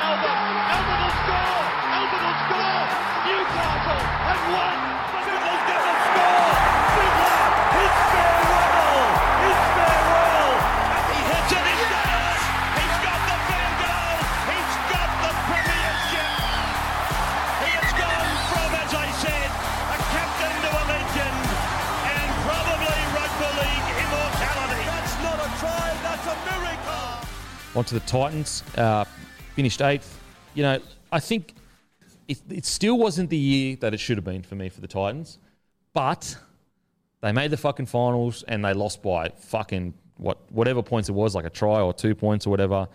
Inside for Albert. Albert will score. Albert will score. Newcastle have won. Fittler's going to score. Fittler, it's farewell. It's farewell. And he hits it. He does. He's got the field goal. He's got the premiership. He has gone from, as I said, a captain to a legend. And probably rugby league immortality. That's not a try. That's a miracle. onto the Titans. Uh, finished eighth. You know, I think it, it still wasn't the year that it should have been for me for the Titans, but they made the fucking finals and they lost by fucking what whatever points it was, like a try or two points or whatever.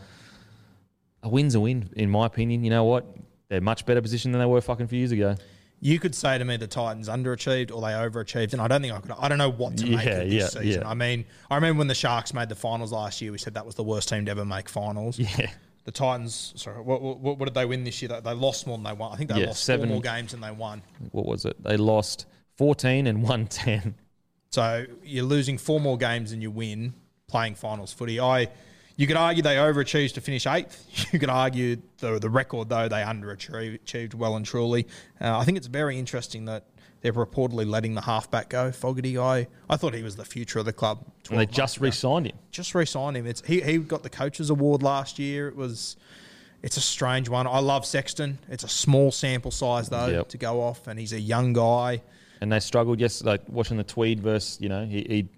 A win's a win, in my opinion. You know what? They're much better position than they were fucking few years ago. You could say to me the Titans underachieved or they overachieved, and I don't think I could. I don't know what to make Yeah, of this yeah, season. yeah. I mean, I remember when the Sharks made the finals last year. We said that was the worst team to ever make finals. Yeah. The Titans, sorry, what, what, what did they win this year? They- They lost more than they won. I think they Yeah, lost seven- more games than they won. What was it? They lost 14 and won 10. So you're losing four more games than you win playing finals footy. I, you could argue they overachieved to finish eighth. You could argue the the record though they underachieved well and truly. Uh, I think it's very interesting that they're reportedly letting the halfback go. Fogarty, I I thought he was the future of the club. And they just ago. re-signed him. Just re-signed him. It's he he got the coaches award last year. It was. It's a strange one. I love Sexton. It's a small sample size though Yep. to go off, and he's a young guy. and they struggled. Yes, like watching the Tweed versus, you know, he, he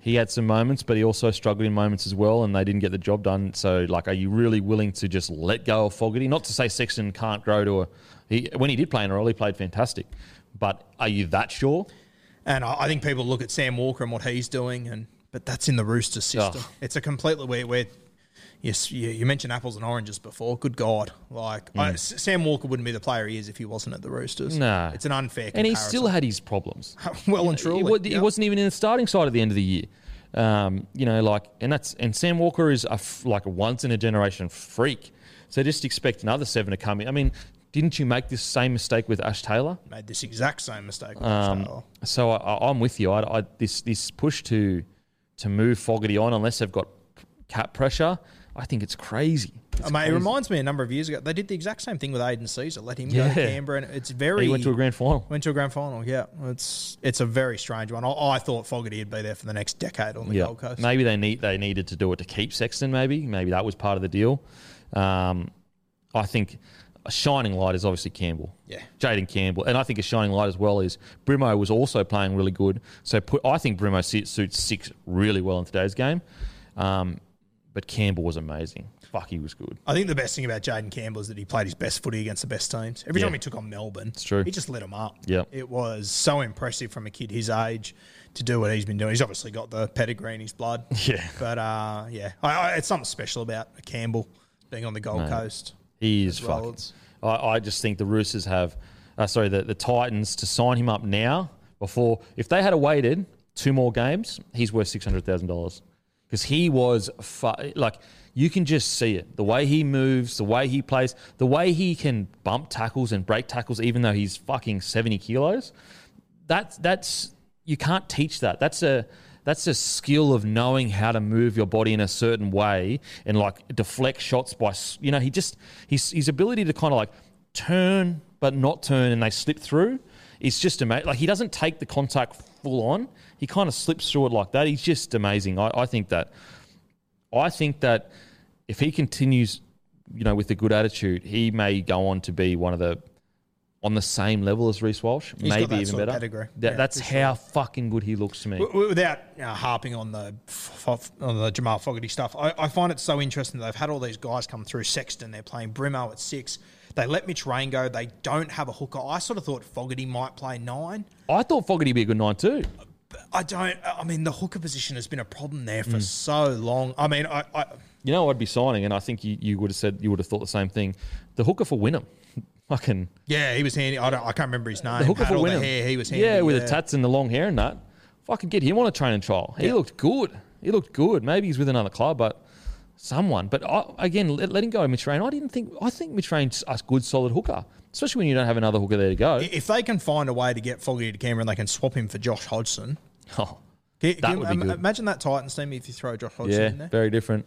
he had some moments, but he also struggled in moments as well, and they didn't get the job done. So, like, are you really willing to just let go of Fogarty? Not to say Sexton can't grow to a. He, when he did play in a role, he played fantastic, but are you that sure? And I, I think people look at Sam Walker and what he's doing, and but that's in the Roosters system. Ugh. It's a completely where where yes, you, you mentioned apples and oranges before. Good God, like I, S- Sam Walker wouldn't be the player he is if he wasn't at the Roosters. Mm. Nah. it's an unfair. And he still had his problems. well and truly. He, wa- he Yep. wasn't even in the starting side at the end of the year. Um, you know, like, and that's and Sam Walker is a f- like a once in a generation freak. So just expect another seven to come in. I mean, didn't you make this same mistake with Ash Taylor? made this exact same mistake. with Um, Australia. so I, I'm with you. I, I, this this push to to move Fogarty on unless they've got cap pressure, I think it's crazy. It's I mean, it reminds me a number of years ago they did the exact same thing with Aidan Sezer. Let him go to Canberra, and it's very. He went to a grand final. Went to a grand final. Yeah, it's it's a very strange one. I, I thought Fogarty would be there for the next decade on the Yeah, Gold Coast. maybe they need they needed to do it to keep Sexton. Maybe maybe that was part of the deal. Um, I think a shining light is obviously Campbell. Yeah. Jayden Campbell, and I think a shining light as well is Brimo was also playing really good. So put, I think Brimo suits six really well in today's game. Um, but Campbell was amazing. Fuck, he was good. I think the best thing about Jayden Campbell is that he played his best footy against the best teams. Every Yeah. time he took on Melbourne, it's true. He just lit them up. Yeah. it was so impressive from a kid his age to do what he's been doing. He's obviously got the pedigree in his blood. Yeah. but uh, yeah, I, I, it's something special about Campbell being on the Gold No. Coast. He is fucking. I, I just think the Roosters have, uh, sorry, the, the Titans to sign him up now before, if they had waited two more games, he's worth six hundred thousand dollars because he was fu- like you can just see it the way he moves, the way he plays, the way he can bump tackles and break tackles, even though he's fucking seventy kilos. That's that's you can't teach that. That's a that's a skill of knowing how to move your body in a certain way and like deflect shots by you know he just his his ability to kind of like turn but not turn and they slip through is just amazing. Like he doesn't take the contact full on. He kind of slips through it like that. He's just amazing. I, I think that I think that if he continues, you know, with a good attitude, he may go on to be one of the on the same level as Reece Walsh, He's maybe even better. That- Yeah, that's how fucking good he looks to me. Without harping on the on the Jamal Fogarty stuff, I, I find it so interesting that they've had all these guys come through. Sexton, they're playing Brimo at six. They let Mitch Rein go. They don't have a hooker. I sort of thought Fogarty might play nine. I thought Fogarty would be a good nine too. I don't. I mean, the hooker position has been a problem there Mm. for so long. I mean, I, I You know, I'd be signing, and I think you, you would have said you would have thought the same thing. The hooker for Wynnum, fucking yeah, he was handy. I don't. I can't remember his name. the hooker for the hair. He was handy. yeah, with the tats and the long hair and that. Fucking get him on a training trial. He Yeah. looked good. He looked good. Maybe he's with another club, but someone. But I, again, let, letting go of Mitch Rein, I didn't think. I think Mitch Rein's a good, solid hooker, especially when you don't have another hooker there to go. If they can find a way to get Foggy to Canberra and they can swap him for Josh Hodgson, Oh, can, That can- would be im- good. Imagine that Titans team if you throw Josh Hodgson yeah, in there. very different.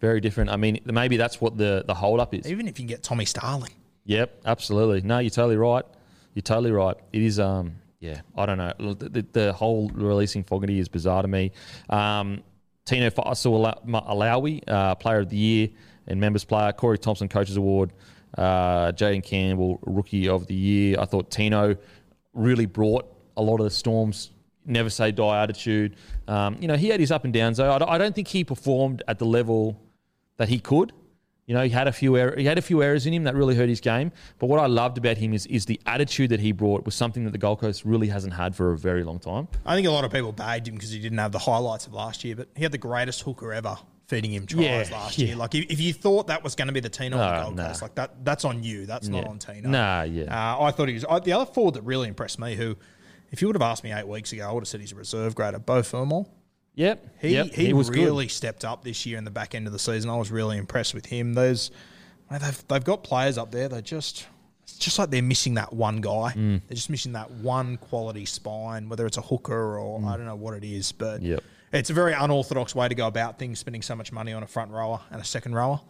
Very different. I mean, maybe that's what the the hold up is. Even if you can get Tommy Starling. Yep, absolutely. No, you're totally right. You're totally right. It is. Um, yeah, I don't know. The, the, the whole releasing Fogarty is bizarre to me. Um, Tino Fa'asuamaleaui, uh, Player of the Year and Members Player. Corey Thompson, Coaches Award. Uh, Jayden Campbell, Rookie of the Year. I thought Tino really brought a lot of the Storms. Never say die attitude. Um, you know, he had his up and downs though. I don't, I don't think he performed at the level that he could. You know, he had a few er- he had a few errors in him that really hurt his game. But what I loved about him is is the attitude that he brought was something that the Gold Coast really hasn't had for a very long time. I think a lot of people bagged him because he didn't have the highlights of last year, but he had the greatest hooker ever feeding him tries Yeah, last yeah. year. Like if, if you thought that was going to be the Tino on Oh, the Gold nah. Coast, like that, that's on you. That's not on Tino. Nah, yeah. Uh, I thought he was I, the other forward that really impressed me. Who, if you would have asked me eight weeks ago, I would have said he's a reserve grader. Beau Fermor. Yep, He yep, he, was good. really stepped up this year in the back end of the season. I was really impressed with him. Those they've they've got players up there. They just it's just like they're missing that one guy. Mm. They're just missing that one quality spine, whether it's a hooker or I don't know what it is. But Mm. Yep. it's a very unorthodox way to go about things. Spending so much money on a front rower and a second rower,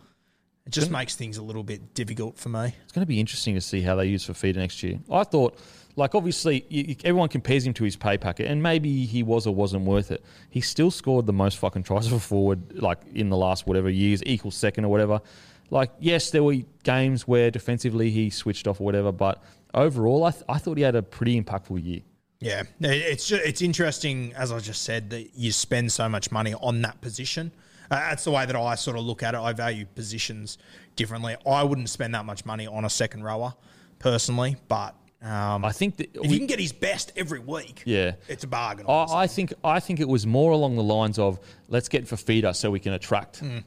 it just makes things a little bit difficult for me. It's going to be interesting to see how they use Fifita next year. I thought, like, obviously, you, you- everyone compares him to his pay packet, and maybe he was or wasn't worth it. He still scored the most fucking tries of a forward, like, in the last whatever years, equal second or whatever. Like, yes, there were games where defensively he switched off or whatever, but overall, I, th- I thought he had a pretty impactful year. Yeah, it- it's just, it's interesting, as I just said, that you spend so much money on that position. Uh, that's the way that I sort of look at it. I value positions differently. I wouldn't spend that much money on a second rower personally, but um, I think that if we- you can get his best every week, Yeah. it's a bargain. I, I think I think it was more along the lines of let's get Fifita so we can attract. Hmm.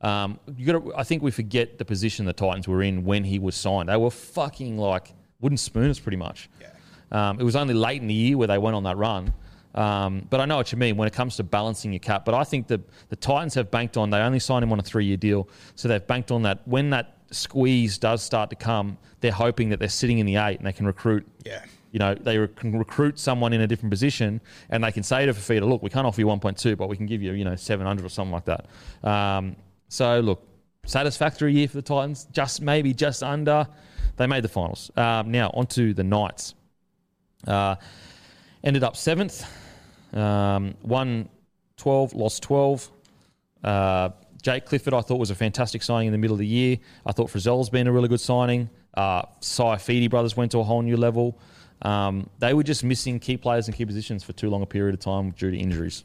Um, you got. I think we forget the position the Titans were in when he was signed. They were fucking like wooden spooners, pretty much. Yeah. Um, it was only late in the year where they went on that run. Um, but I know what you mean when it comes to balancing your cap. But I think the the Titans have banked on. They only signed him on a three year deal, so they've banked on that. When that squeeze does start to come, they're hoping that they're sitting in the eight and they can recruit Yeah. you know, they rec- can recruit someone in a different position and they can say to Fifita, look, we can't offer you 1.2, but we can give you, you know, 700 or something like that. Um, so, look, satisfactory year for the Titans, just maybe just under. They made the finals. Um, now, on to the Knights. Uh, ended up seventh, um, won 12, lost 12. Uh, Jake Clifford, I thought was a fantastic signing in the middle of the year. I thought Frizell's been a really good signing. Uh, Saifiti brothers went to a whole new level. Um, they were just missing key players and key positions for too long a period of time due to injuries.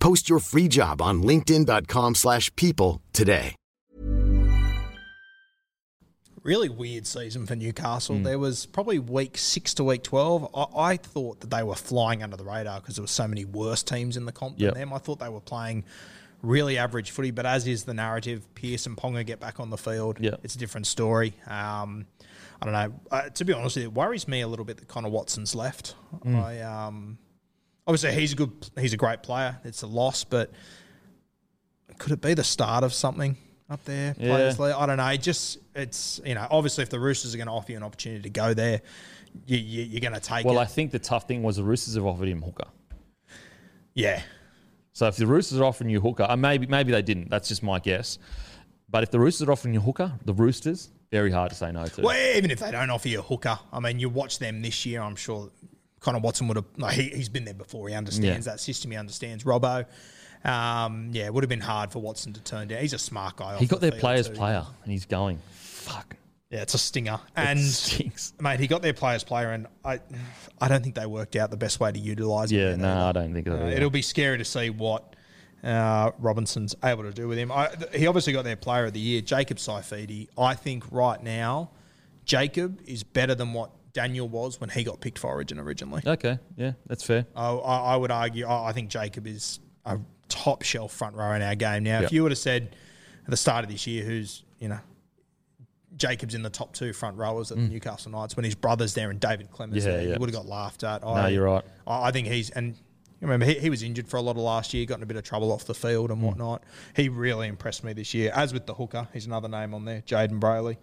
Post your free job on linkedin.com/people slash people today. really weird season for Newcastle. Hmm. There was probably week six to week twelve. I, I thought that they were flying under the radar because there were so many worse teams in the comp Yep. than them. I thought they were playing really average footy, but as is the narrative, Pearce and Ponga get back on the field. Yep. It's a different story. Um, I don't know. Uh, to be honest, with you, it worries me a little bit that Connor Watson's left. Hmm. I um, obviously he's a good, he's a great player. It's a loss, but could it be the start of something? up there. Yeah. Players I don't know. It just it's you know obviously if the Roosters are going to offer you an opportunity to go there, you, you, you're going to take it. Well, it. I think the tough thing was the Roosters have offered him hooker. yeah. So if the Roosters are offering you hooker, uh, maybe maybe they didn't. That's just my guess. But if the Roosters are offering you hooker, the Roosters very hard to say no to. Well, even if they don't offer you a hooker, I mean, you watch them this year. I'm sure Connor Watson would have. Like, he, he's been there before. He understands Yeah. that system. He understands Robbo. Um, yeah, it would have been hard for Watson to turn down. He's a smart guy. he got the their players too. player, and he's going. Fuck. Yeah, it's a stinger. And stinks. mate, he got their players player, and I, I don't think they worked out the best way to utilise him. Yeah, no. I don't think so. Uh, it'll be scary to see what uh, Robinson's able to do with him. I, th- he obviously got their player of the year, Jacob Saifiti. I think right now, Jacob is better than what Daniel was when he got picked for Origin originally. Okay, yeah, that's fair. I, I, I would argue, I, I think Jacob is a top shelf front row in our game. Now, Yep. if you would have said at the start of this year, who's, you know, Jacob's in the top two front rowers at the Newcastle Knights when his brother's there and David Klemmer Mm. Yeah, there, yeah. he would have got laughed at. No, you're right. I, I think he's and you remember he, he was injured for a lot of last year, got in a bit of trouble off the field Mm. and whatnot. He really impressed me this year. As with the hooker, he's another name on there, Jayden Brailey.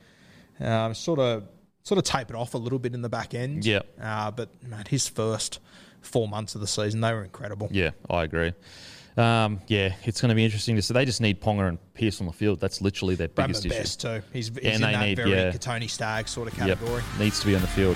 Um, sort of sort of tapered off a little bit in the back end. Yeah. Uh, but man, his first four months of the season, they were incredible. Yeah, I agree. Um, yeah, it's going to be interesting to see. They just need Ponga and Pearce on the field. That's literally their Bradman biggest issue. Best too. He's, he's And in they that need- very yeah. Kotoni Stagg sort of Yep, category. needs to be on the field.